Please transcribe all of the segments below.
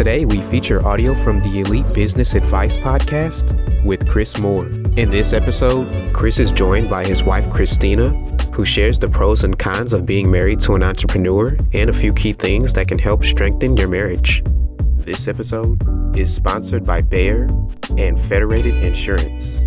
Today, we feature audio from the Elite Business Advice Podcast with Chris Moore. In this episode, Chris is joined by his wife, Christina, who shares the pros and cons of being married to an entrepreneur and a few key things that can help strengthen your marriage. This episode is sponsored by Behr and Federated Insurance.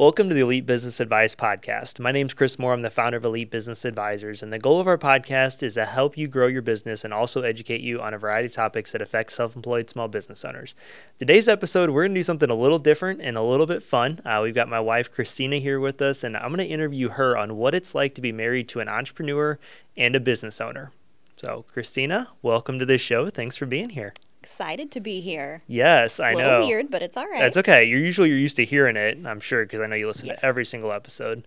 Welcome to the Elite Business Advice Podcast. My name is Chris Moore. I'm the founder of Elite Business Advisors, and the goal of our podcast is to help you grow your business and also educate you on a variety of topics that affect self employed small business owners. Today's episode, we're going to do something a little different and a little bit fun. Uh, we've got my wife, Christina, here with us, and I'm going to interview her on what it's like to be married to an entrepreneur and a business owner. So, Christina, welcome to the show. Thanks for being here excited to be here. Yes, I a know. A little weird, but it's all right. That's okay. You're usually you're used to hearing it. I'm sure because I know you listen yes. to every single episode.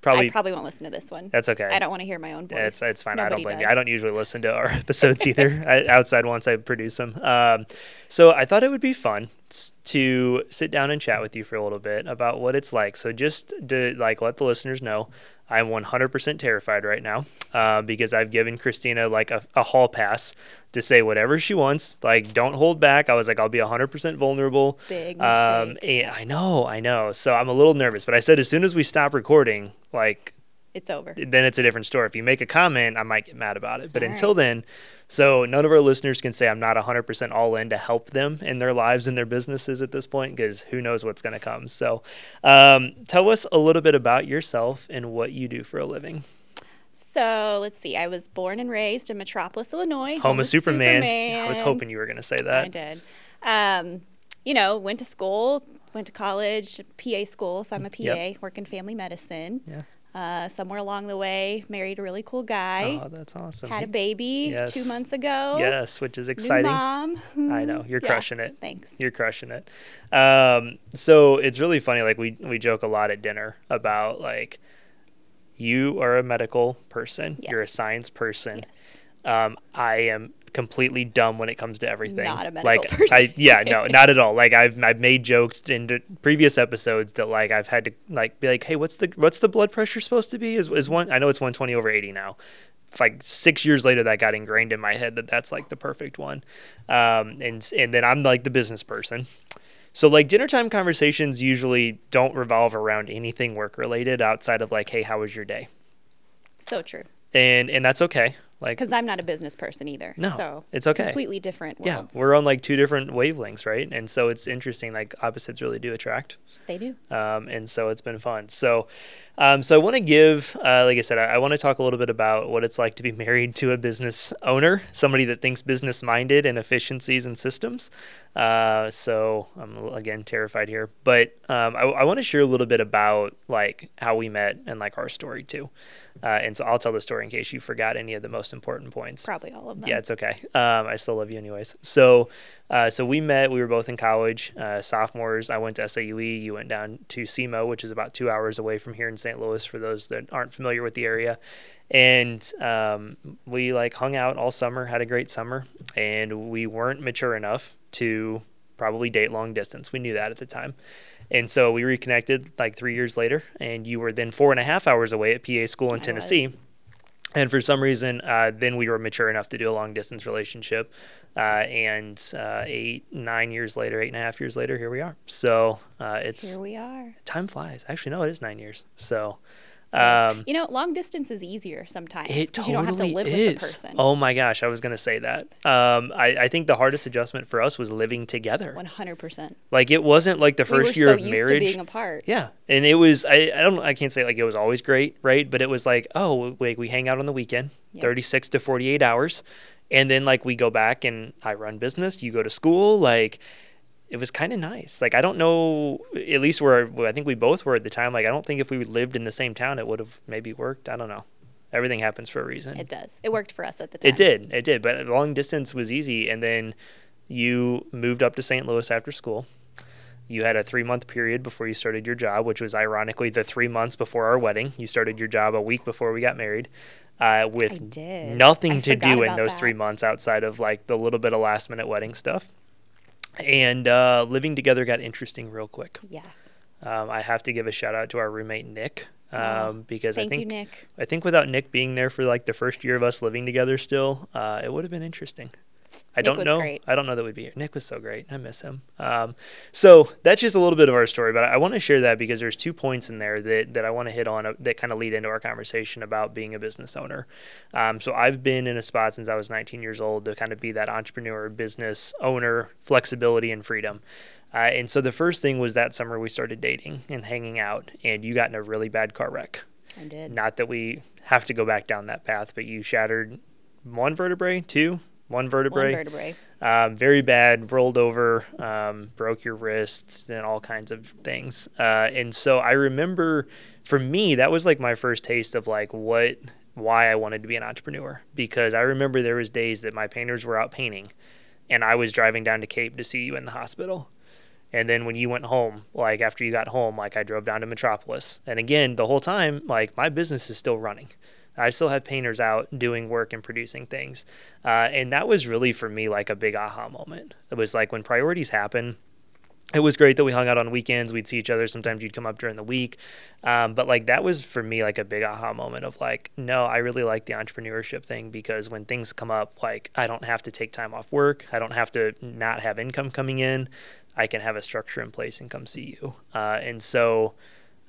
Probably, I probably won't listen to this one. That's okay. I don't want to hear my own voice. It's it's fine. Nobody I don't blame does. you. I don't usually listen to our episodes either. I, outside once I produce them. Um, so I thought it would be fun to sit down and chat with you for a little bit about what it's like. So just to like let the listeners know, I'm 100% terrified right now uh, because I've given Christina like a, a, hall pass to say whatever she wants. Like, don't hold back. I was like, I'll be 100% vulnerable. Big um, mistake. Um, I know, I know. So I'm a little nervous, but I said as soon as we stop recording, like, it's over. Then it's a different story. If you make a comment, I might get mad about it. But all until right. then, so none of our listeners can say I'm not 100% all in to help them in their lives and their businesses at this point because who knows what's going to come. So um, tell us a little bit about yourself and what you do for a living. So let's see. I was born and raised in Metropolis, Illinois. Home, home of Superman. Superman. I was hoping you were going to say that. I did. Um, you know, went to school, went to college, PA school. So I'm a PA, yep. work in family medicine. Yeah. Uh, somewhere along the way, married a really cool guy. Oh, that's awesome. Had a baby yes. two months ago. Yes, which is exciting. New mom. I know you're yeah, crushing it. Thanks. You're crushing it. Um, so it's really funny. Like we we joke a lot at dinner about like you are a medical person. Yes. You're a science person. Yes. Um, I am completely dumb when it comes to everything. Not a medical like, person. I, yeah, no, not at all. Like I've I've made jokes in previous episodes that like I've had to like be like, hey, what's the what's the blood pressure supposed to be? Is is one? I know it's 120 over 80 now. Like six years later, that got ingrained in my head that that's like the perfect one. Um, and and then I'm like the business person. So like dinner time conversations usually don't revolve around anything work related outside of like, hey, how was your day? So true. And and that's okay. Like, because I'm not a business person either. No, so it's okay. Completely different worlds. Yeah, we're on like two different wavelengths, right? And so it's interesting. Like opposites really do attract. They do. Um, and so it's been fun. So, um, so I want to give, uh, like I said, I, I want to talk a little bit about what it's like to be married to a business owner, somebody that thinks business minded and efficiencies and systems. Uh, so I'm again terrified here, but um, I, I want to share a little bit about like how we met and like our story too. Uh, and so I'll tell the story in case you forgot any of the most important points. Probably all of them. Yeah, it's okay. Um, I still love you anyways. So, uh, so we met. We were both in college, uh, sophomores. I went to SIUE. You went down to SEMO, which is about two hours away from here in St. Louis. For those that aren't familiar with the area, and um, we like hung out all summer. Had a great summer, and we weren't mature enough to probably date long distance. We knew that at the time. And so we reconnected like three years later, and you were then four and a half hours away at PA school in I Tennessee. Was. And for some reason, uh, then we were mature enough to do a long distance relationship. Uh, and uh, eight, nine years later, eight and a half years later, here we are. So uh, it's here we are. Time flies. Actually, no, it is nine years. So um, you know, long distance is easier sometimes because totally you don't have to live is. with the person. Oh my gosh, I was going to say that. Um, I, I, think the hardest adjustment for us was living together. One hundred percent. Like it wasn't like the first we year so of used marriage. To being apart. Yeah, and it was. I, I don't. I can't say like it was always great, right? But it was like, oh, like we hang out on the weekend, yep. thirty six to forty eight hours, and then like we go back and I run business. You go to school, like it was kind of nice. Like I don't know, at least where I think we both were at the time. Like I don't think if we lived in the same town, it would have maybe worked. I don't know. Everything happens for a reason. It does. It worked for us at the time. It did. It did. But long distance was easy, and then you moved up to St. Louis after school. You had a three month period before you started your job, which was ironically the three months before our wedding. You started your job a week before we got married, uh, with nothing I to do in those that. three months outside of like the little bit of last minute wedding stuff. And uh, living together got interesting real quick. Yeah. Um, I have to give a shout out to our roommate Nick um, oh, because I think you, Nick. I think without Nick being there for like the first year of us living together, still, uh, it would have been interesting. I Nick don't know. Great. I don't know that we'd be here. Nick was so great. I miss him. Um, so that's just a little bit of our story, but I, I want to share that because there's two points in there that, that I want to hit on uh, that kind of lead into our conversation about being a business owner. Um, so I've been in a spot since I was 19 years old to kind of be that entrepreneur, business owner, flexibility and freedom. Uh, and so the first thing was that summer we started dating and hanging out, and you got in a really bad car wreck. I did. Not that we have to go back down that path, but you shattered one vertebrae, two, one vertebrae. One vertebrae. Um, very bad, rolled over, um, broke your wrists, and all kinds of things. Uh, and so I remember, for me, that was like my first taste of like what, why I wanted to be an entrepreneur. Because I remember there was days that my painters were out painting, and I was driving down to Cape to see you in the hospital. And then when you went home, like after you got home, like I drove down to Metropolis. And again, the whole time, like my business is still running. I still have painters out doing work and producing things. Uh, and that was really for me like a big aha moment. It was like when priorities happen, it was great that we hung out on weekends. We'd see each other. Sometimes you'd come up during the week. Um, but like that was for me like a big aha moment of like, no, I really like the entrepreneurship thing because when things come up, like I don't have to take time off work. I don't have to not have income coming in. I can have a structure in place and come see you. Uh, and so,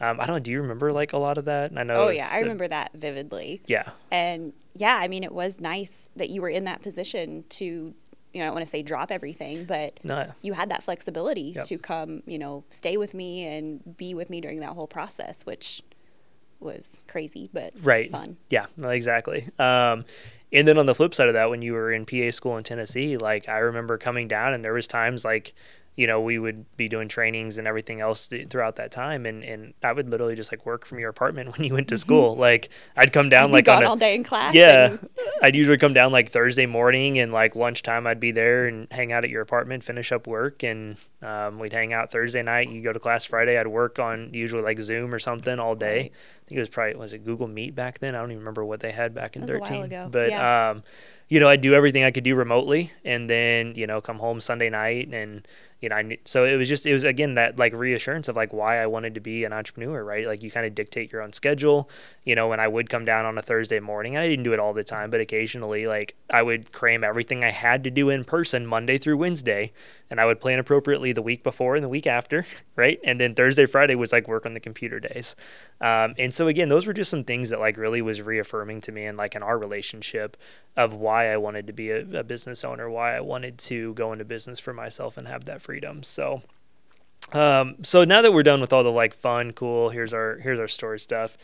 um, I don't know. Do you remember like a lot of that? And I know. Oh yeah, I remember that vividly. Yeah. And yeah, I mean, it was nice that you were in that position to, you know, I don't want to say drop everything, but no. you had that flexibility yep. to come, you know, stay with me and be with me during that whole process, which was crazy but right. fun. Yeah, exactly. Um, and then on the flip side of that, when you were in PA school in Tennessee, like I remember coming down and there was times like you know, we would be doing trainings and everything else throughout that time. And, and I would literally just like work from your apartment when you went to mm-hmm. school. Like I'd come down like on a, all day in class. Yeah. And... I'd usually come down like Thursday morning and like lunchtime I'd be there and hang out at your apartment, finish up work. And um, we'd hang out Thursday night. You go to class Friday. I'd work on usually like Zoom or something all day. Right. I think it was probably, was it Google Meet back then? I don't even remember what they had back in 13. But, yeah. um, you know, I'd do everything I could do remotely and then, you know, come home Sunday night and, you know, I knew, so it was just it was again that like reassurance of like why I wanted to be an entrepreneur, right? Like you kind of dictate your own schedule. You know, when I would come down on a Thursday morning, I didn't do it all the time, but occasionally, like I would cram everything I had to do in person Monday through Wednesday, and I would plan appropriately the week before and the week after, right? And then Thursday, Friday was like work on the computer days. Um, and so again, those were just some things that like really was reaffirming to me and like in our relationship of why I wanted to be a, a business owner, why I wanted to go into business for myself and have that freedom. So, um, so now that we're done with all the like fun, cool, here's our here's our story stuff.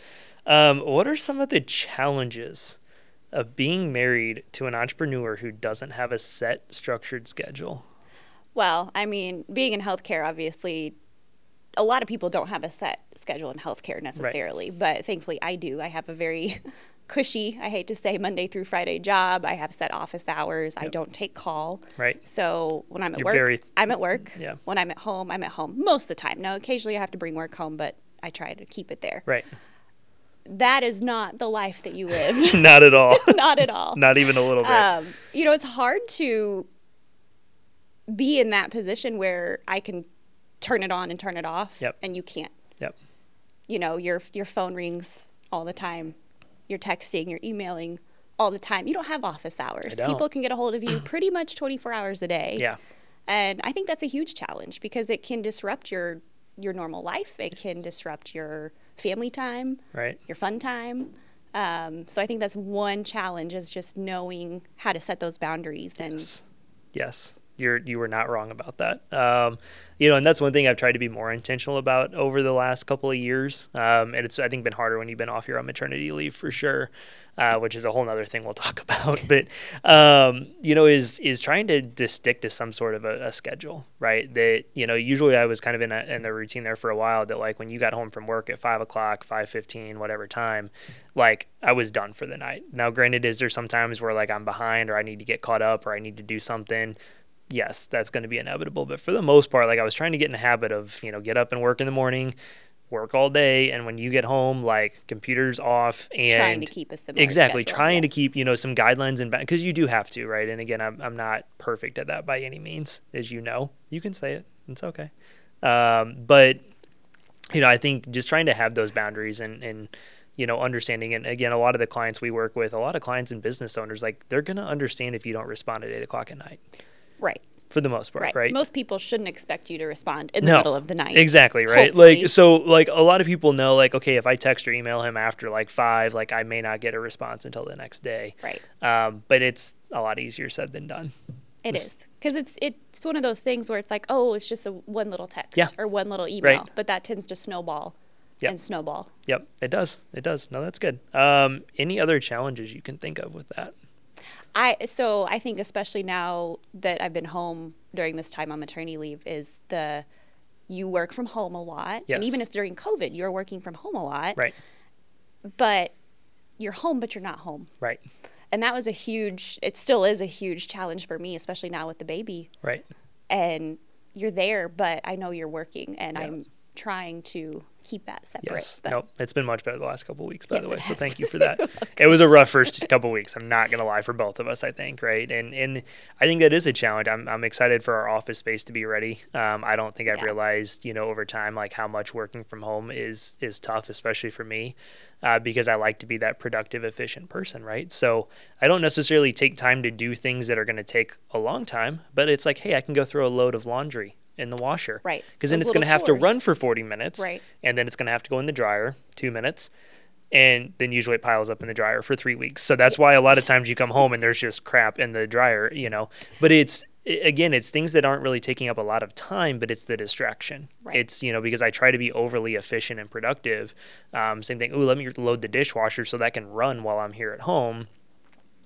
Um, what are some of the challenges of being married to an entrepreneur who doesn't have a set structured schedule? Well, I mean, being in healthcare, obviously, a lot of people don't have a set schedule in healthcare necessarily, right. but thankfully I do. I have a very cushy, I hate to say, Monday through Friday job. I have set office hours. Yep. I don't take call. Right. So when I'm at You're work, very, I'm at work. Yeah. When I'm at home, I'm at home most of the time. Now, occasionally I have to bring work home, but I try to keep it there. Right. That is not the life that you live. not at all. not at all. Not even a little bit. Um, you know, it's hard to be in that position where I can turn it on and turn it off, yep. and you can't. Yep. You know, your your phone rings all the time you're texting, you're emailing all the time. You don't have office hours. People can get a hold of you pretty much 24 hours a day. Yeah. And I think that's a huge challenge because it can disrupt your your normal life. It can disrupt your family time, right? Your fun time. Um, so I think that's one challenge is just knowing how to set those boundaries and yes. You're you were not wrong about that. Um, you know, and that's one thing I've tried to be more intentional about over the last couple of years. Um, and it's I think been harder when you've been off your own maternity leave for sure, uh, which is a whole other thing we'll talk about. But um, you know, is is trying to, to stick to some sort of a, a, schedule, right? That you know, usually I was kind of in a, in the routine there for a while. That like when you got home from work at five o'clock, five fifteen, whatever time, like I was done for the night. Now, granted, is there sometimes where like I'm behind or I need to get caught up or I need to do something yes, that's going to be inevitable. But for the most part, like I was trying to get in the habit of, you know, get up and work in the morning, work all day, and when you get home, like computers off and trying to keep a similar exactly schedule, trying to keep you know some guidelines and because you do have to, right? And again, I'm I'm not perfect at that by any means, as you know. You can say it; it's okay. Um, but you know, I think just trying to have those boundaries and and you know understanding and again a lot of the clients we work with a lot of clients and business owners like they're going to understand if you don't respond at eight o'clock at night Right. for the most part Right. right, Most people shouldn't expect you to respond in the No, middle of the night. Exactly, right? Hopefully. Like so like a lot of people know like okay, if I text or email him after like 5, like I may not get a response until the next day. Right. Um, but it's a lot easier said than done. It is because it's it's one of those things where it's like, oh, it's just a one little text Yeah. or one little email, Right. but that tends to snowball Yep. and snowball. Yep, it does. It does. No, that's good. Um, any other challenges you can think of with that? I so I think especially now that I've been home during this time on maternity leave is the you work from home a lot, Yes. and even if during COVID you're working from home a lot, Right. but you're home, but you're not home, Right. and that was a huge. It still is a huge challenge for me, especially now with the baby. Right. and you're there, but I know you're working, and Yeah. I'm trying to keep that separate. Yes. But Nope. It's been much better the last couple of weeks, by Yes, the way. So thank you for that. it was a rough first couple of weeks. I'm not gonna lie for both of us. I think right, and and I think that is a challenge. I'm I'm excited for our office space to be ready. Um, I don't think I've Yeah. realized you know over time like how much working from home is is tough, especially for me. Uh, because I like to be that productive, efficient person, right? So I don't necessarily take time to do things that are going to take a long time, but it's like, hey, I can go throw a load of laundry in the washer, Right. Because then Those it's going to have to run for 40 minutes, Right. and then it's going to have to go in the dryer two minutes and then usually it piles up in the dryer for three weeks. So that's why a lot of times you come home and there's just crap in the dryer you know. But it's again it's things that aren't really taking up a lot of time but it's the distraction. Right. it's you know because i try to be overly efficient and productive. Um, same thing ooh let me load the dishwasher so that can run while i'm here at home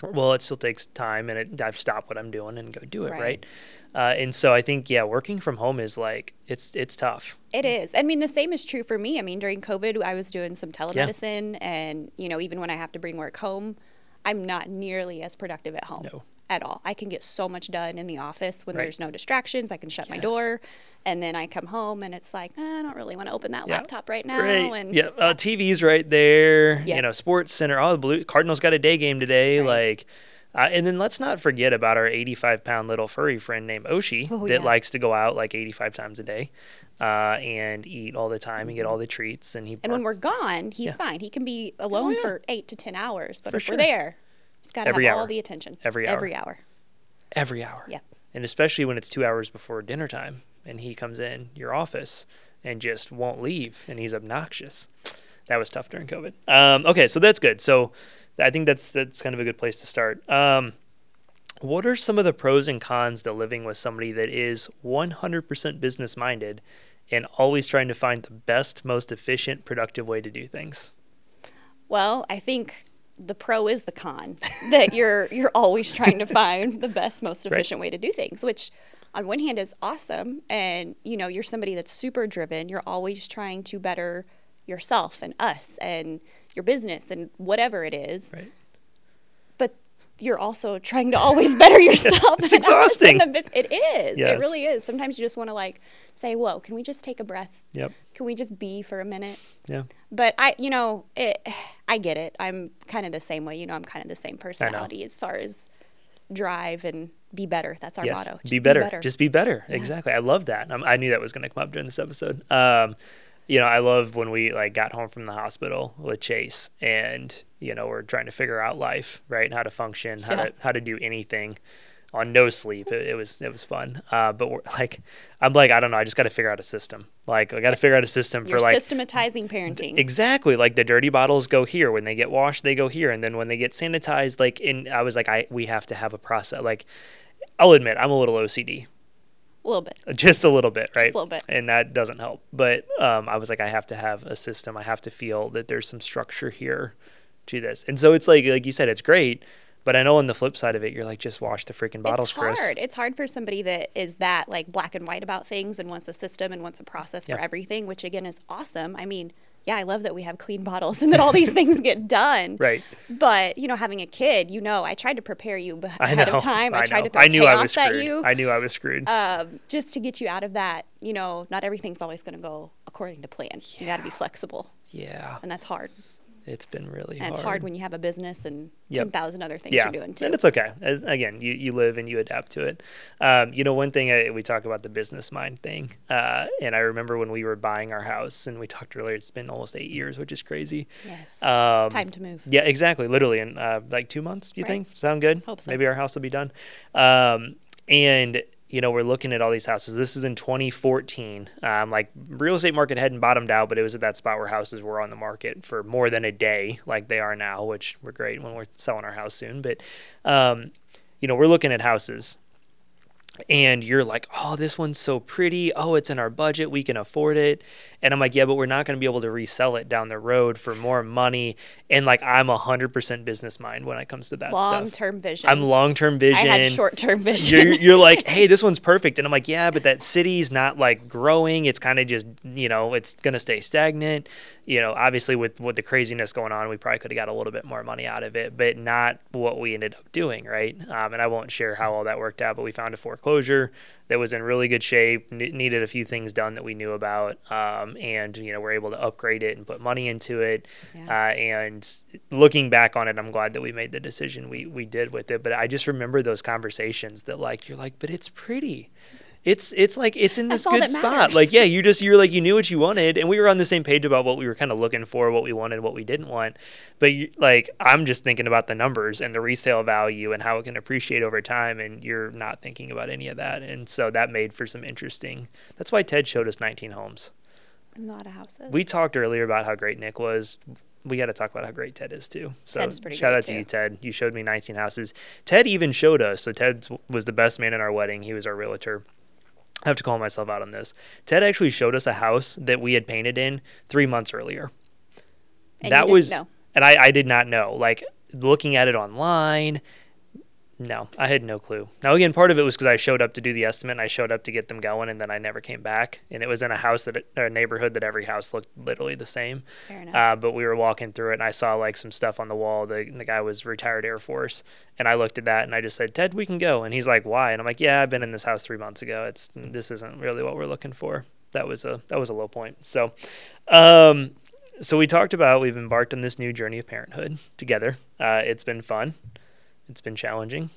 well it still takes time and it, i've stopped what i'm doing and go do it right, Right. Uh, and so i think yeah working from home is like it's it's tough It is. I mean, the same is true for me. I mean, during COVID, I was doing some telemedicine, and you know, even when I have to bring work home, I'm not nearly as productive at home No. at all. I can get so much done in the office when Right. there's no distractions. I can shut my door, and then I come home, and it's like "Eh, I don't really want to open that Yeah. laptop right now. Right. And yeah. Uh, TV's right there. Yeah. You know, Sports Center. Oh, the Blue Cardinals got a day game today. Right. Like, uh, and then let's not forget about our 85 pound little furry friend named Oshi Oh, that yeah. likes to go out like 85 times a day uh, and eat all the time and get all the treats. And he And when we're gone, he's Yeah. Oh, fine. He can be alone yeah. for eight to ten hours. But For if sure. we're there, he's got to have Every all the attention. Every hour. Every hour. every hour. Yep. And especially when it's two hours before dinner time and he comes in your office and just won't leave and he's obnoxious. That was tough during COVID. Um, okay, so that's good. So I think that's that's kind of a good place to start. Um, what are some of the pros and cons to living with somebody that is 100% business minded and always trying to find the best, most efficient, productive way to do things? Well, I think the pro is the con that you're you're always trying to find the best, most Right. efficient way to do things, which on one hand is awesome. And you know, you're somebody that's super driven. You're always trying to better yourself and us and your business and whatever it is. Right. But you're also trying to always better yourself. It's exhausting. It is. Yes. It really is. Sometimes you just want to like say, "Whoa, can we just take a breath? Yep. Can we just be for a minute?" Yeah. But I, you know, it, I get it. I'm kind of the same way. You know, I'm kind of the same personality as far as drive and be better. That's our motto. Just be, better. Just be better. Exactly. I love that. I knew that was going to come up during this episode. Um, you know, I love when we like got home from the hospital with Chase, and you know, we're trying to figure out life, right? and How to function, how Yeah. to how to do anything on no sleep. It, it was it was fun. Uh, but like, I'm like, I don't know. I just got to figure out a system. Like, I got to figure out a system You're for like systematizing parenting. Exactly. Like the dirty bottles go here. When they get washed, they go here. And then when they get sanitized, like in I was like, I we have to have a process. Like I'll admit, I'm a little OCD. a little bit. Just a little bit, right? Just a little bit. And that doesn't help. But um, I was like, I have to have a system. I have to feel that there's some structure here to this. And so it's like like you said, it's great. But I know on the flip side of it, you're like, just wash the freaking bottles, it's hard. Chris. It's hard for somebody that is that like black and white about things and wants a system and wants a process Yeah. for everything, which again is awesome. I mean, yeah, I love that we have clean bottles and that all these things get done. Right. But you know, having a kid, you know, I tried to prepare you ahead of time. I, I tried know. to throw I knew chaos I was at screwed. you, I knew I was screwed. um, just to get you out of that. You know, not everything's always going to go according to plan. You got to be flexible, yeah. and that's hard. It's been really And hard. it's hard when you have a business and Yep. ten thousand other things yeah, you're doing too. and it's okay. Again, you, you live and you adapt to it. Um, you know, one thing I, we talk about the business mind thing, uh, and I remember when we were buying our house, and we talked earlier. It's been almost eight years, which is crazy. yes. Um, Time to move. Yeah, exactly. Literally in uh, like two months. You Right. think sound good? Hope so. Maybe our house will be done. Um, and you know, we're looking at all these houses. This is in 2014. Um, like real estate market hadn't bottomed out, but it was at that spot where houses were on the market for more than a day, like they are now, which we're great when we're selling our house soon. But um, you know, we're looking at houses and you're like, oh, this one's so pretty. Oh, it's in our budget. We can afford it. And I'm like, yeah, but we're not going to be able to resell it down the road for more money. And like, I'm 100% business mind when it comes to that long term vision. I'm long term vision. I had short term vision. You're, you're like, hey, this one's perfect. And I'm like, yeah, but that city's not like growing. It's kind of just, you know, it's going to stay stagnant. You know, obviously with, with the craziness going on, we probably could have got a little bit more money out of it, but not what we ended up doing, right? Um, and I won't share how all that worked out, but we found a foreclosure that was in really good shape, ne- needed a few things done that we knew about. Um, and, you know, we're able to upgrade it and put money into it. Yeah. Uh, and looking back on it, I'm glad that we made the decision we, we did with it. But I just remember those conversations that like, you're like, but it's pretty. It's it's like it's in this good spot. Like yeah, you just you're like you knew what you wanted, and we were on the same page about what we were kind of looking for, what we wanted, what we didn't want. But you, like I'm just thinking about the numbers and the resale value and how it can appreciate over time, and you're not thinking about any of that. And so that made for some interesting. That's why Ted showed us 19 homes. a lot of houses. We talked earlier about how great Nick was. We got to talk about how great Ted is too. So Ted's pretty shout out to too. you, Ted. You showed me 19 houses. Ted even showed us. So Ted was the best man in our wedding. He was our realtor. I have to call myself out on this. Ted actually showed us a house that we had painted in three months earlier. And you that didn't was, know. and I, I did not know. Like looking at it online, no, I had no clue. Now again, part of it was because I showed up to do the estimate, and I showed up to get them going, and then I never came back. And it was in a house that, or a neighborhood that every house looked literally the same. Fair enough. Uh, but we were walking through it, and I saw like some stuff on the wall. The the guy was retired Air Force, and I looked at that, and I just said, "Ted, we can go." And he's like, "Why?" And I'm like, "Yeah, I've been in this house three months ago. It's this isn't really what we're looking for." That was a that was a low point. So, um, so we talked about we've embarked on this new journey of parenthood together. Uh, it's been fun. It's been challenging.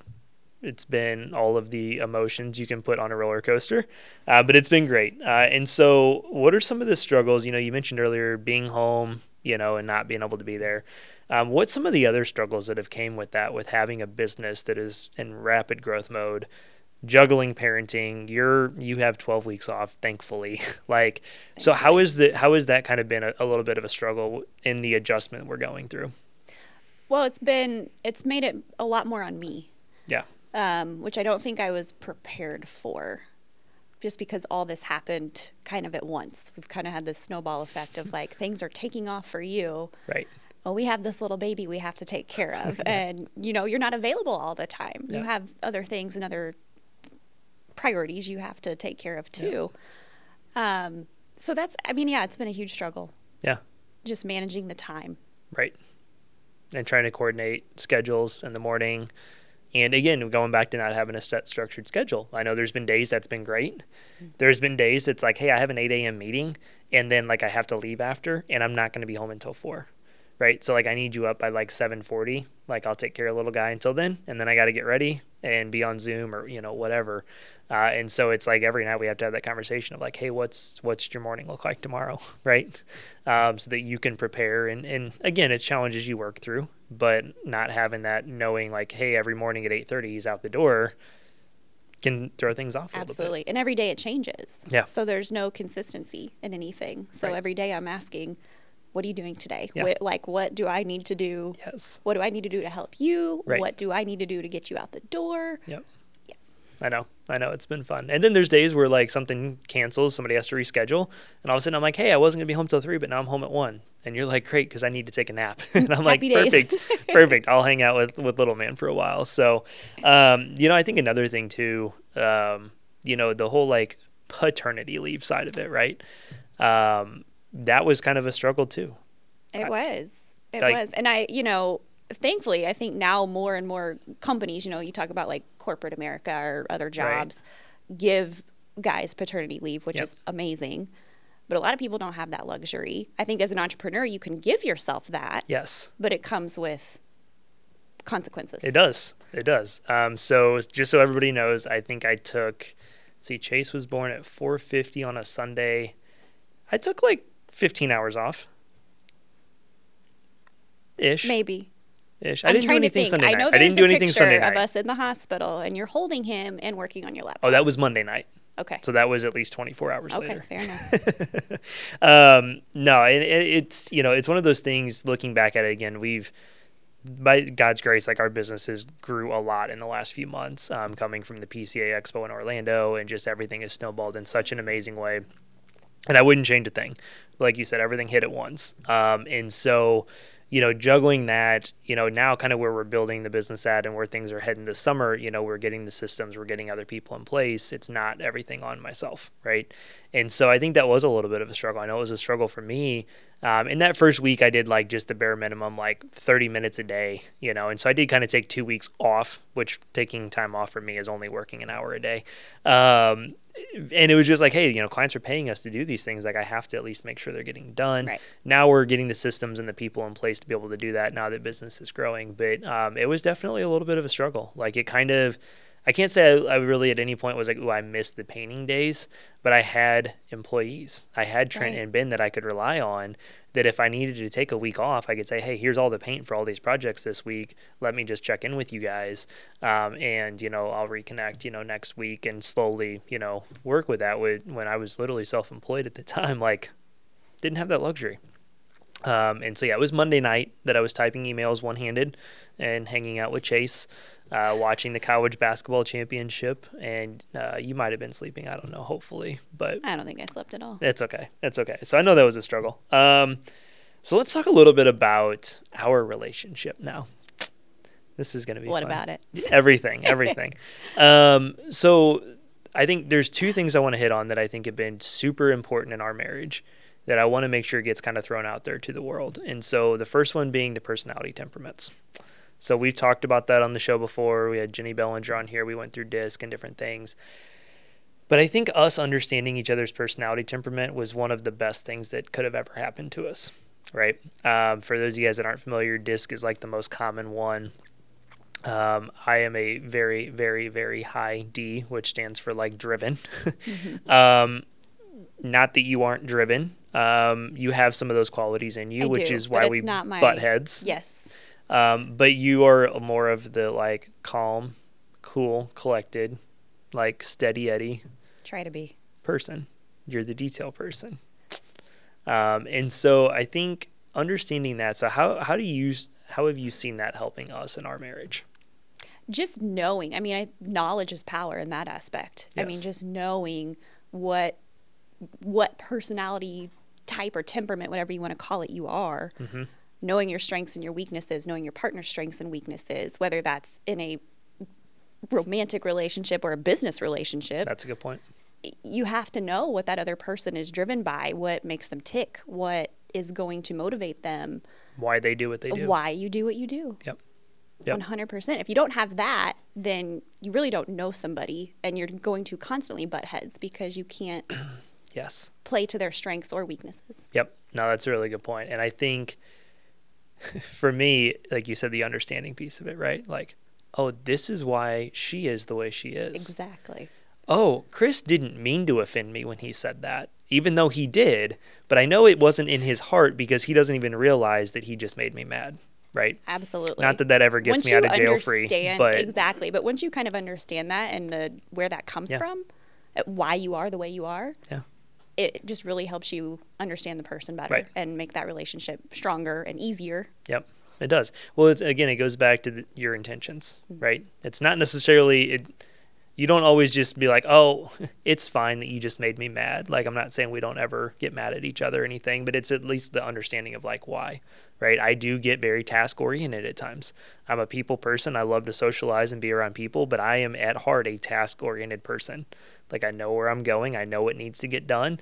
It's been all of the emotions you can put on a roller coaster, uh, but it's been great. Uh, and so, what are some of the struggles? You know, you mentioned earlier being home, you know, and not being able to be there. Um, what's some of the other struggles that have came with that, with having a business that is in rapid growth mode, juggling parenting? You're you have 12 weeks off, thankfully. like, so how is that? How has that kind of been a, a little bit of a struggle in the adjustment we're going through? Well, it's been it's made it a lot more on me, Yeah, um, which I don't think I was prepared for, just because all this happened kind of at once. We've kind of had this snowball effect of like things are taking off for you. right. Well, we have this little baby we have to take care of, and you know you're not available all the time. You have other things and other priorities you have to take care of too. Um, so that's I mean, yeah, it's been a huge struggle Yeah, just managing the time. right. And trying to coordinate schedules in the morning. And again, going back to not having a set structured schedule. I know there's been days that's been great. There's been days that's like, hey, I have an 8 a.m. meeting and then like I have to leave after and I'm not going to be home until 4. Right. So like I need you up by like 740. Like I'll take care of little guy until then. And then I got to get ready and be on Zoom or, you know, whatever. Uh, and so it's like every night we have to have that conversation of like, hey, what's what's your morning look like tomorrow, right? Um, so that you can prepare. And and again, it's challenges you work through, but not having that knowing like, hey, every morning at eight thirty he's out the door, can throw things off a little bit. Absolutely. And every day it changes. Yeah. So there's no consistency in anything. So Right. every day I'm asking, what are you doing today? Yeah. What, like, what do I need to do? Yes. What do I need to do to help you? Right. What do I need to do to get you out the door? Yep. Yeah. I know. I know. It's been fun. And then there's days where like something cancels, somebody has to reschedule, and all of a sudden I'm like, hey, I wasn't gonna be home till three, but now I'm home at one. And you're like, great, because I need to take a nap. and I'm like, perfect, perfect. I'll hang out with with little man for a while. So, um, you know, I think another thing too, um, you know, the whole like paternity leave side of it, right? Um, that was kind of a struggle too. It was. It like- was. And I, you know, thankfully, I think now more and more companies, you know, you talk about like corporate America or other jobs, give guys paternity leave, which Yep. is amazing. But a lot of people don't have that luxury. I think as an entrepreneur, you can give yourself that, Yes. but it comes with consequences. It does. It does. Um, so just so everybody knows, I think I took. see, Chase was born at 4:50 on a Sunday. I took like 15 hours off. Ish. Maybe. Ish. I I'm didn't do trying to anything. Sunday I night. know I didn't do anything picture Sunday of us in the hospital, and you're holding him and working on your laptop. Oh, that was Monday night. okay. So that was at least 24 hours okay, later. fair enough. um, no, it, it's you know it's one of those things. Looking back at it again, we've by God's grace, like our businesses grew a lot in the last few months, um, coming from the PCA Expo in Orlando, and just everything has snowballed in such an amazing way. And I wouldn't change a thing. Like you said, everything hit at once. Um, and so, you know, juggling that, you know, now kind of where we're building the business at and where things are heading this summer, you know, we're getting the systems, we're getting other people in place. It's not everything on myself, right? And so I think that was a little bit of a struggle. I know it was a struggle for me. Um, in that first week, I did like just the bare minimum, like 30 minutes a day, you know, and so I did kind of take two weeks off, which taking time off for me is only working an hour a day. Um, and it was just like, hey, you know, clients are paying us to do these things. Like, I have to at least make sure they're getting done. Right. Now we're getting the systems and the people in place to be able to do that now that business is growing. But um, it was definitely a little bit of a struggle. Like, it kind of, I can't say I, I really at any point was like, oh, I missed the painting days, but I had employees. I had Trent Right. and Ben that I could rely on. That if I needed to take a week off, I could say, hey, here's all the paint for all these projects this week. Let me just check in with you guys. Um, and, you know, I'll reconnect, you know, next week and slowly, you know, work with that. With, when I was literally self employed at the time, like, didn't have that luxury. Um, and so yeah, it was Monday night that I was typing emails one handed and hanging out with Chase, uh, watching the college basketball championship. And uh, you might have been sleeping. I don't know. Hopefully, but I don't think I slept at all. it's okay. It's okay. So I know that was a struggle. Um, so let's talk a little bit about our relationship now. This is going to be What fun. about it? everything, everything. um, so I think there's two things I want to hit on that I think have been super important in our marriage that I want to make sure gets kind of thrown out there to the world. And so the first one being the personality temperaments. So we've talked about that on the show before. We had Jenny Bellinger on here. We went through disc and different things. But I think us understanding each other's personality temperament was one of the best things that could have ever happened to us, right? Um, for those of you guys that aren't familiar, disc is like the most common one. Um, I am a very, very, very high D, which stands for like driven. um, not that you aren't driven. Um, you have some of those qualities in you, I which do, is why we butt heads. Yes. Um, but you are more of the like calm, cool, collected, like steady Eddie Try to be. person. You're the detail person. Um, and so I think understanding that. So how how do you how have you seen that helping us in our marriage? just knowing i mean I, knowledge is power in that aspect i mean just knowing what what personality type or temperament whatever you want to call it you are Mm-hmm. Knowing your strengths and your weaknesses knowing your partner's strengths and weaknesses whether that's in a romantic relationship or a business relationship That's a good point. you have to know what that other person is driven by what makes them tick what is going to motivate them Why they do what they do. why you do what you do Yep. Yep. 100%. If you don't have that, then you really don't know somebody and you're going to constantly butt heads because you can't Yes. play to their strengths or weaknesses. Yep. No, that's a really good point. And I think for me, like you said, the understanding piece of it, right? Like, oh, this is why she is the way she is. Exactly. oh, Chris didn't mean to offend me when he said that, even though he did. But I know it wasn't in his heart because he doesn't even realize that he just made me mad, right? Absolutely. Not that that ever gets once me out of jail free, but exactly. But once you kind of understand that and the where that comes Yeah. from, uh, why you are the way you are, yeah, it just really helps you understand the person better Right. and make that relationship stronger and easier. Yep, it does. Well, it's, again, it goes back to the, your intentions, Mm-hmm. right? It's not necessarily it. You don't always just be like, "Oh, it's fine that you just made me mad." Like I'm not saying we don't ever get mad at each other or anything, but it's at least the understanding of like why, right? I do get very task oriented at times. I'm a people person. I love to socialize and be around people, but I am at heart a task oriented person. Like I know where I'm going. I know what needs to get done.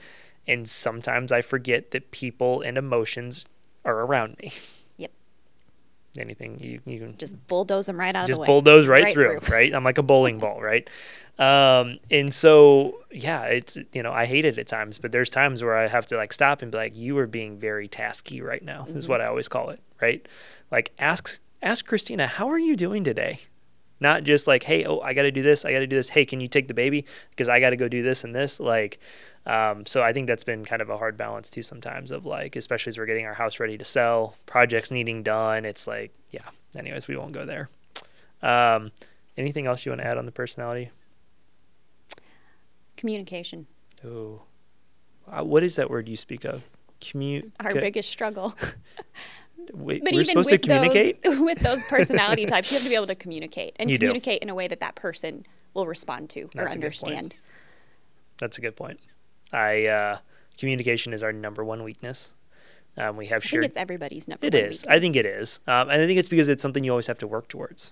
And sometimes I forget that people and emotions are around me. Yep. Anything you, you can Just bulldoze them right out just of the way. bulldoze right, Right through, through. right? I'm like a bowling ball, right? Um, and so yeah, it's you know I hate it at times, but there's times where I have to like stop and be like, you are being very tasky right now, is what I always call it, right? Like ask ask Christina, how are you doing today? Not just like, hey, oh, I got to do this, I got to do this. Hey, can you take the baby because I got to go do this and this, like. Um, so I think that's been kind of a hard balance too sometimes of like, especially as we're getting our house ready to sell, projects needing done. It's like, yeah. Anyways, we won't go there. Um, anything else you want to add on the personality? Communication. Oh, uh, what is that word you speak of? Commu- Our biggest struggle. Wait, But we're even supposed with to communicate. those with those personality types, you have to be able to communicate and You do. communicate in a way that that person will respond to That's or understand. That's a good point. I uh, communication is our number one weakness. Um, we have I think it's everybody's number. It is. I think it is, Um, and I think it's because it's something you always have to work towards.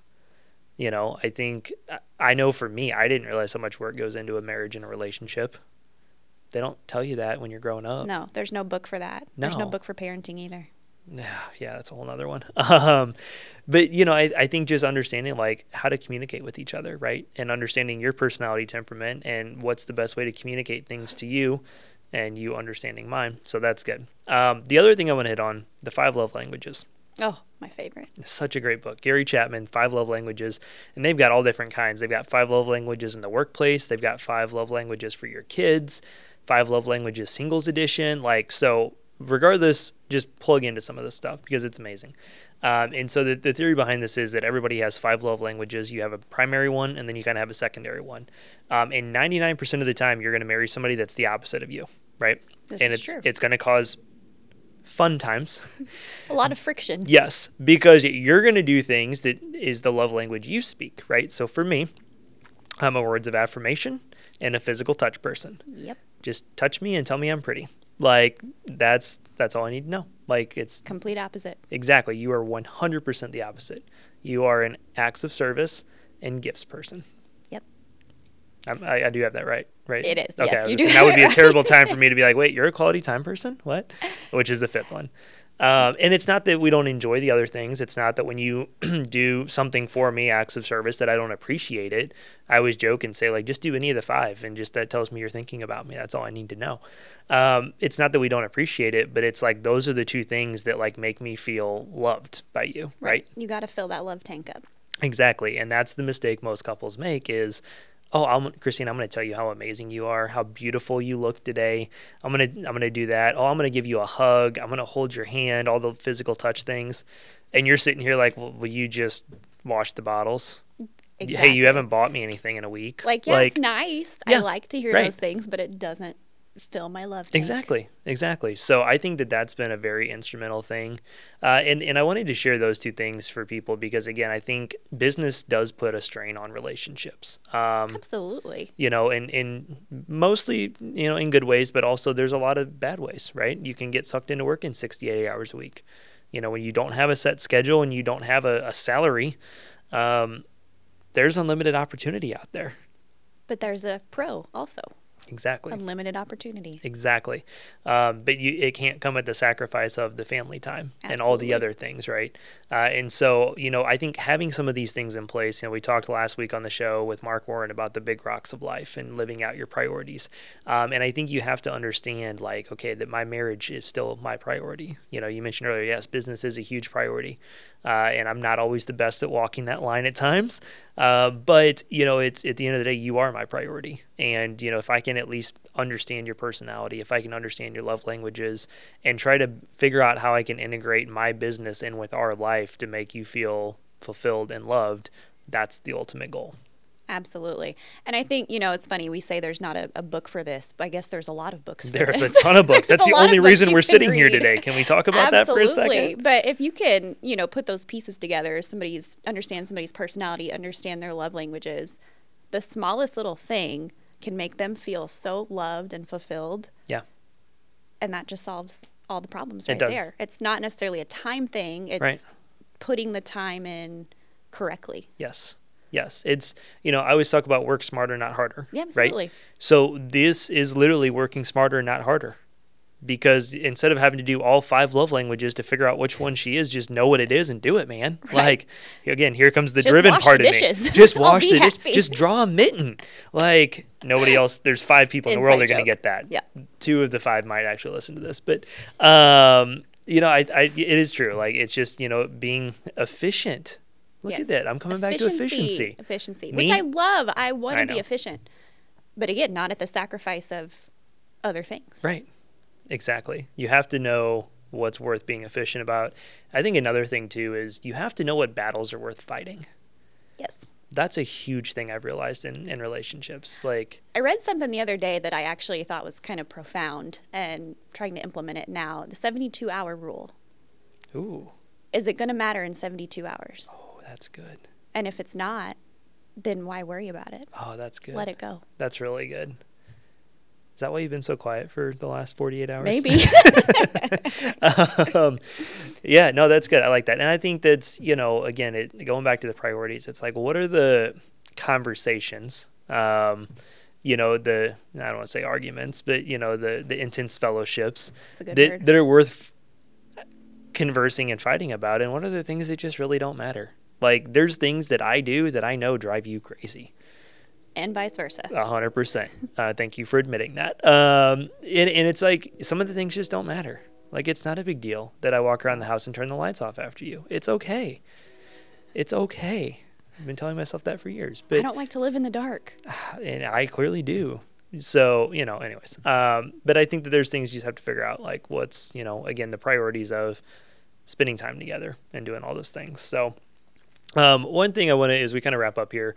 You know, I think I- know for me, I didn't realize how much work goes into a marriage and a relationship. They don't tell you that when you're growing up. No, there's no book for that. There's no No. book for parenting either. Yeah, yeah, that's a whole nother one. Um, but you know, I, I think just understanding like how to communicate with each other, right? And understanding your personality temperament and what's the best way to communicate things to you and you understanding mine. So that's good. Um, the other thing I want to hit on the five love languages. Oh, my favorite. Such a great book. Gary Chapman, Five Love Languages. And they've got all different kinds. They've got five love languages in the workplace, they've got five love languages for your kids, five love languages singles edition. Like, so regardless, just plug into some of this stuff because it's amazing. Um, and so the, the theory behind this is that everybody has five love languages. You have a primary one, and then you kind of have a secondary one. Um, and 99% of the time, you're going to marry somebody that's the opposite of you, right? This and it's true. it's going to cause fun times. A lot of friction. Yes, because you're going to do things that is the love language you speak, right? So for me, I'm a words of affirmation and a physical touch person. Yep. Just touch me and tell me I'm pretty. Like that's that's all I need to know. Like it's Complete opposite. exactly you are 100% the opposite. You are an acts of service and gifts person. Yep. I, I do have that right, right? It is, Okay, yes, you do say, that would be a terrible time for me to be like, wait, you're a quality time person? What? Which is the fifth one. Um, and it's not that we don't enjoy the other things. It's not that when you do something for me, acts of service, that I don't appreciate it. I always joke and say, like, just do any of the five, and just that tells me you're thinking about me. That's all I need to know. Um, it's not that we don't appreciate it, but it's like those are the two things that like make me feel loved by you, right? You got to fill that love tank up. Exactly, and that's the mistake most couples make is, oh, I'm Christine, I'm going to tell you how amazing you are, how beautiful you look today. I'm going to I'm going to do that. Oh, I'm going to give you a hug. I'm going to hold your hand, all the physical touch things. And you're sitting here like, well, will you just wash the bottles? Hey, you haven't bought me anything in a week. Like, yeah, it's nice. Yeah, I like to hear right. those things, but it doesn't fill my love tank. Exactly, exactly. So I think that that's been a very instrumental thing, uh, and and I wanted to share those two things for people because again, I think business does put a strain on relationships. Um, Absolutely. you know, and in mostly you know in good ways, but also there's a lot of bad ways, right? You can get sucked into working 60, 80 hours a week. You know, when you don't have a set schedule and you don't have a, a salary, um, there's unlimited opportunity out there. But there's a pro also. Exactly. Unlimited opportunity. Exactly. Um, but you, it can't come at the sacrifice of the family time and all the other things, right? Uh, and so, you know, I think having some of these things in place, you know, we talked last week on the show with Mark Warren about the big rocks of life and living out your priorities. Um, and I think you have to understand, like, okay, that my marriage is still my priority. You know, you mentioned earlier, yes, business is a huge priority. Uh, and I'm not always the best at walking that line at times. Uh, but you know, it's at the end of the day, you are my priority. And you know, if I can at least understand your personality, if I can understand your love languages, and try to figure out how I can integrate my business in with our life to make you feel fulfilled and loved, that's the ultimate goal. Absolutely. And I think, you know, it's funny, we say there's not a, a book for this, but I guess there's a lot of books for There's a ton of books. That's the only reason we're sitting here today. Can we talk about that for a Absolutely. second? But if you can, you know, put those pieces together, somebody's understand somebody's personality, understand their love languages, the smallest little thing can make them feel so loved and fulfilled. Yeah. And that just solves all the problems It right does. there. It's not necessarily a time thing, it's Right. putting the time in correctly. Yes. Yes. It's, you know, I always talk about work smarter, not harder. Yeah, Right? absolutely. So this is literally working smarter, not harder. because instead of having to do all five love languages to figure out which one she is, just know what it is and do it, man. Right. Like again, here comes the just driven part the of me. Just wash the dishes. Just draw a mitten. Like nobody else. There's five people in the world that are going to get that. Yeah. Two of the five might actually listen to this, but um, you know, I, I it is true. Like it's just you know being efficient. Look yes. at that. I'm coming efficiency. back to efficiency. Efficiency, which I love. I want to be efficient, but again, not at the sacrifice of other things. Right. Exactly. You have to know what's worth being efficient about. I think another thing too is you have to know what battles are worth fighting. Yes. That's a huge thing I've realized in, in relationships. Like I read something the other day that I actually thought was kind of profound and trying to implement it now. The 72 hour rule. Ooh. Is it going to matter in 72 hours? Oh, that's good. And if it's not, then why worry about it? Oh, that's good. Let it go. That's really good. Is that why you've been so quiet for the last 48 hours? Maybe. um, yeah, no, that's good. I like that. And I think that's, you know, again, it, going back to the priorities, it's like, what are the conversations? Um, you know, the, I don't want to say arguments, but, you know, the, the intense fellowships that, that are worth conversing and fighting about. And what are the things that just really don't matter? Like, there's things that I do that I know drive you crazy and vice versa. A hundred percent. Uh, thank you for admitting that. Um, and, and it's like some of the things just don't matter. Like it's not a big deal that I walk around the house and turn the lights off after you. It's okay. It's okay. I've been telling myself that for years. But I don't like to live in the dark. And I clearly do. So, you know, anyways. Um, but I think that there's things you just have to figure out, like what's, you know, again, the priorities of spending time together and doing all those things. So, um, one thing I want to is we kind of wrap up here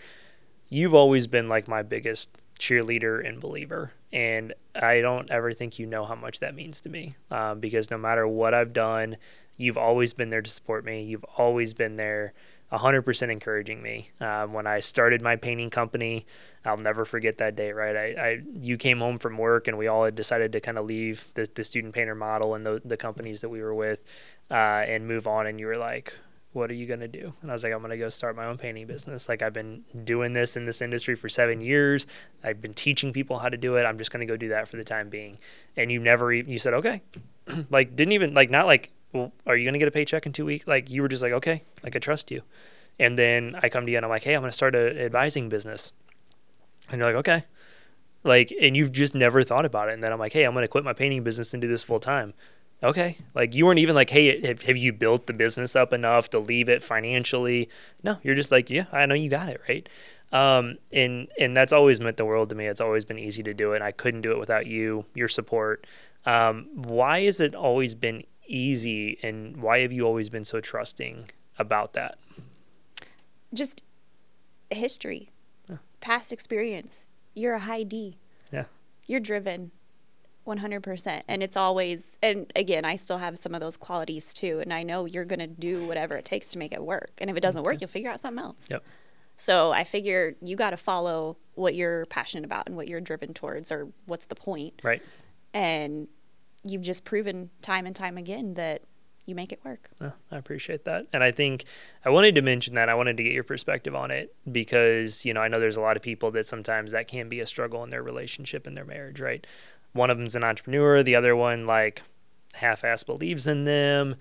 you've always been like my biggest cheerleader and believer. And I don't ever think you know how much that means to me um, because no matter what I've done, you've always been there to support me. You've always been there 100% encouraging me. Um, when I started my painting company, I'll never forget that day, right? I, I you came home from work and we all had decided to kind of leave the, the student painter model and the, the companies that we were with uh, and move on. And you were like, what are you going to do? And I was like, I'm going to go start my own painting business. Like, I've been doing this in this industry for seven years. I've been teaching people how to do it. I'm just going to go do that for the time being. And you never, even, you said, okay. like, didn't even, like, not like, well, are you going to get a paycheck in two weeks? Like, you were just like, okay, like, I trust you. And then I come to you and I'm like, hey, I'm going to start an advising business. And you're like, okay. Like, and you've just never thought about it. And then I'm like, hey, I'm going to quit my painting business and do this full time okay. Like you weren't even like hey have, have you built the business up enough to leave it financially? No you're just like yeah i know you got it right? Um, and and that's always meant the world to me. It's always been easy to do it. I couldn't do it without you your support. Um, why has it always been easy and why have you always been so trusting about that? Just history. Yeah. past experience. You're a high d. Yeah. You're driven 100% and it's always and again i still have some of those qualities too and i know you're going to do whatever it takes to make it work and if it doesn't work you'll figure out something else yep. so i figure you got to follow what you're passionate about and what you're driven towards or what's the point right and you've just proven time and time again that you make it work. Oh, I appreciate that. And I think I wanted to mention that. I wanted to get your perspective on it because, you know, I know there's a lot of people that sometimes that can be a struggle in their relationship and their marriage, right? One of them's an entrepreneur, the other one like half-ass believes in them,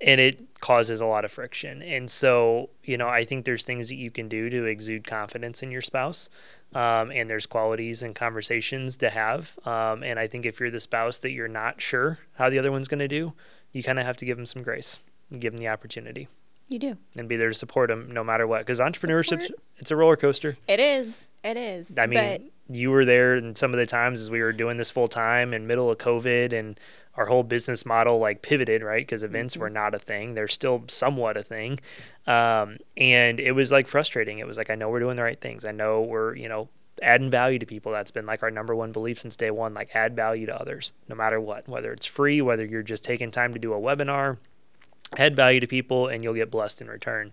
and it causes a lot of friction. And so, you know, I think there's things that you can do to exude confidence in your spouse. Um, and there's qualities and conversations to have. Um, and I think if you're the spouse that you're not sure how the other one's going to do, you kind of have to give them some grace, and give them the opportunity. You do. And be there to support them no matter what. Because entrepreneurship, it's a roller coaster. It is. It is. I mean, you were there and some of the times as we were doing this full time in middle of COVID and our whole business model like pivoted, right? Because events mm-hmm. were not a thing. They're still somewhat a thing. Um, and it was like frustrating. It was like, I know we're doing the right things. I know we're, you know, adding value to people. That's been like our number one belief since day one, like add value to others, no matter what, whether it's free, whether you're just taking time to do a webinar, add value to people and you'll get blessed in return.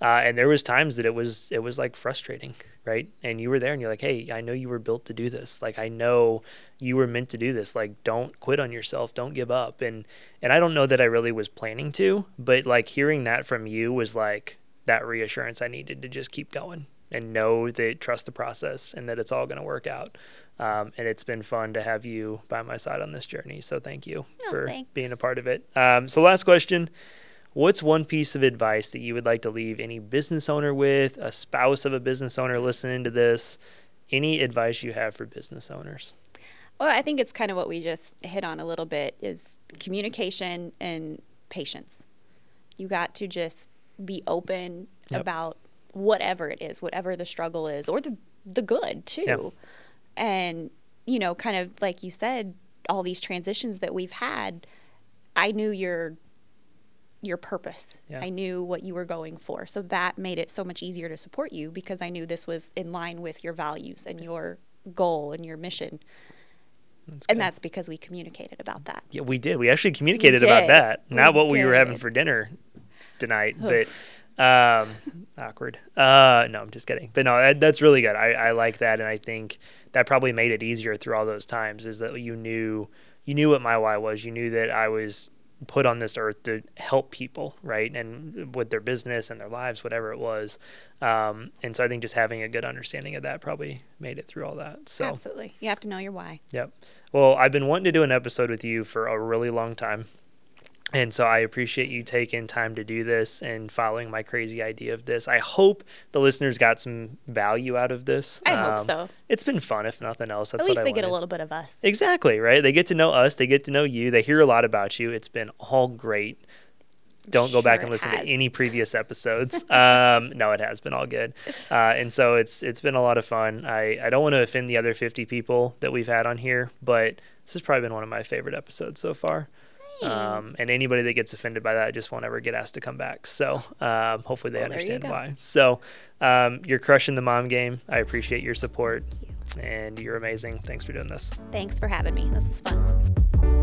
Uh, and there was times that it was it was like frustrating, right? And you were there and you're like, hey, I know you were built to do this. Like I know you were meant to do this. Like don't quit on yourself. Don't give up. And and I don't know that I really was planning to, but like hearing that from you was like that reassurance I needed to just keep going and know that trust the process and that it's all going to work out. Um, and it's been fun to have you by my side on this journey. So thank you oh, for thanks. being a part of it. Um, so last question. What's one piece of advice that you would like to leave any business owner with, a spouse of a business owner listening to this? Any advice you have for business owners? Well, I think it's kind of what we just hit on a little bit is communication and patience. You got to just be open yep. about whatever it is, whatever the struggle is, or the the good too. Yep. And you know, kind of like you said, all these transitions that we've had, I knew your your purpose. Yeah. I knew what you were going for. So that made it so much easier to support you because I knew this was in line with your values and your goal and your mission. That's and that's because we communicated about that. Yeah, we did. We actually communicated we about that. We Not what did. we were having for dinner tonight, but um, awkward. Uh, no, I'm just kidding. But no, that, that's really good. I, I like that, and I think that probably made it easier through all those times. Is that you knew you knew what my why was. You knew that I was put on this earth to help people, right? And with their business and their lives, whatever it was. Um, and so I think just having a good understanding of that probably made it through all that. So absolutely, you have to know your why. Yep. Well, I've been wanting to do an episode with you for a really long time. And so I appreciate you taking time to do this and following my crazy idea of this. I hope the listeners got some value out of this. I um, hope so. It's been fun, if nothing else. That's At least they wanted. get a little bit of us. Exactly, right? They get to know us. They get to know you. They hear a lot about you. It's been all great. Don't sure go back and listen to any previous episodes. um, no, it has been all good, uh, and so it's it's been a lot of fun. I, I don't want to offend the other fifty people that we've had on here, but this has probably been one of my favorite episodes so far. Um, and anybody that gets offended by that just won't ever get asked to come back. So um, hopefully they well, understand why. So um, you're crushing the mom game. I appreciate your support, you. and you're amazing. Thanks for doing this. Thanks for having me. This is fun.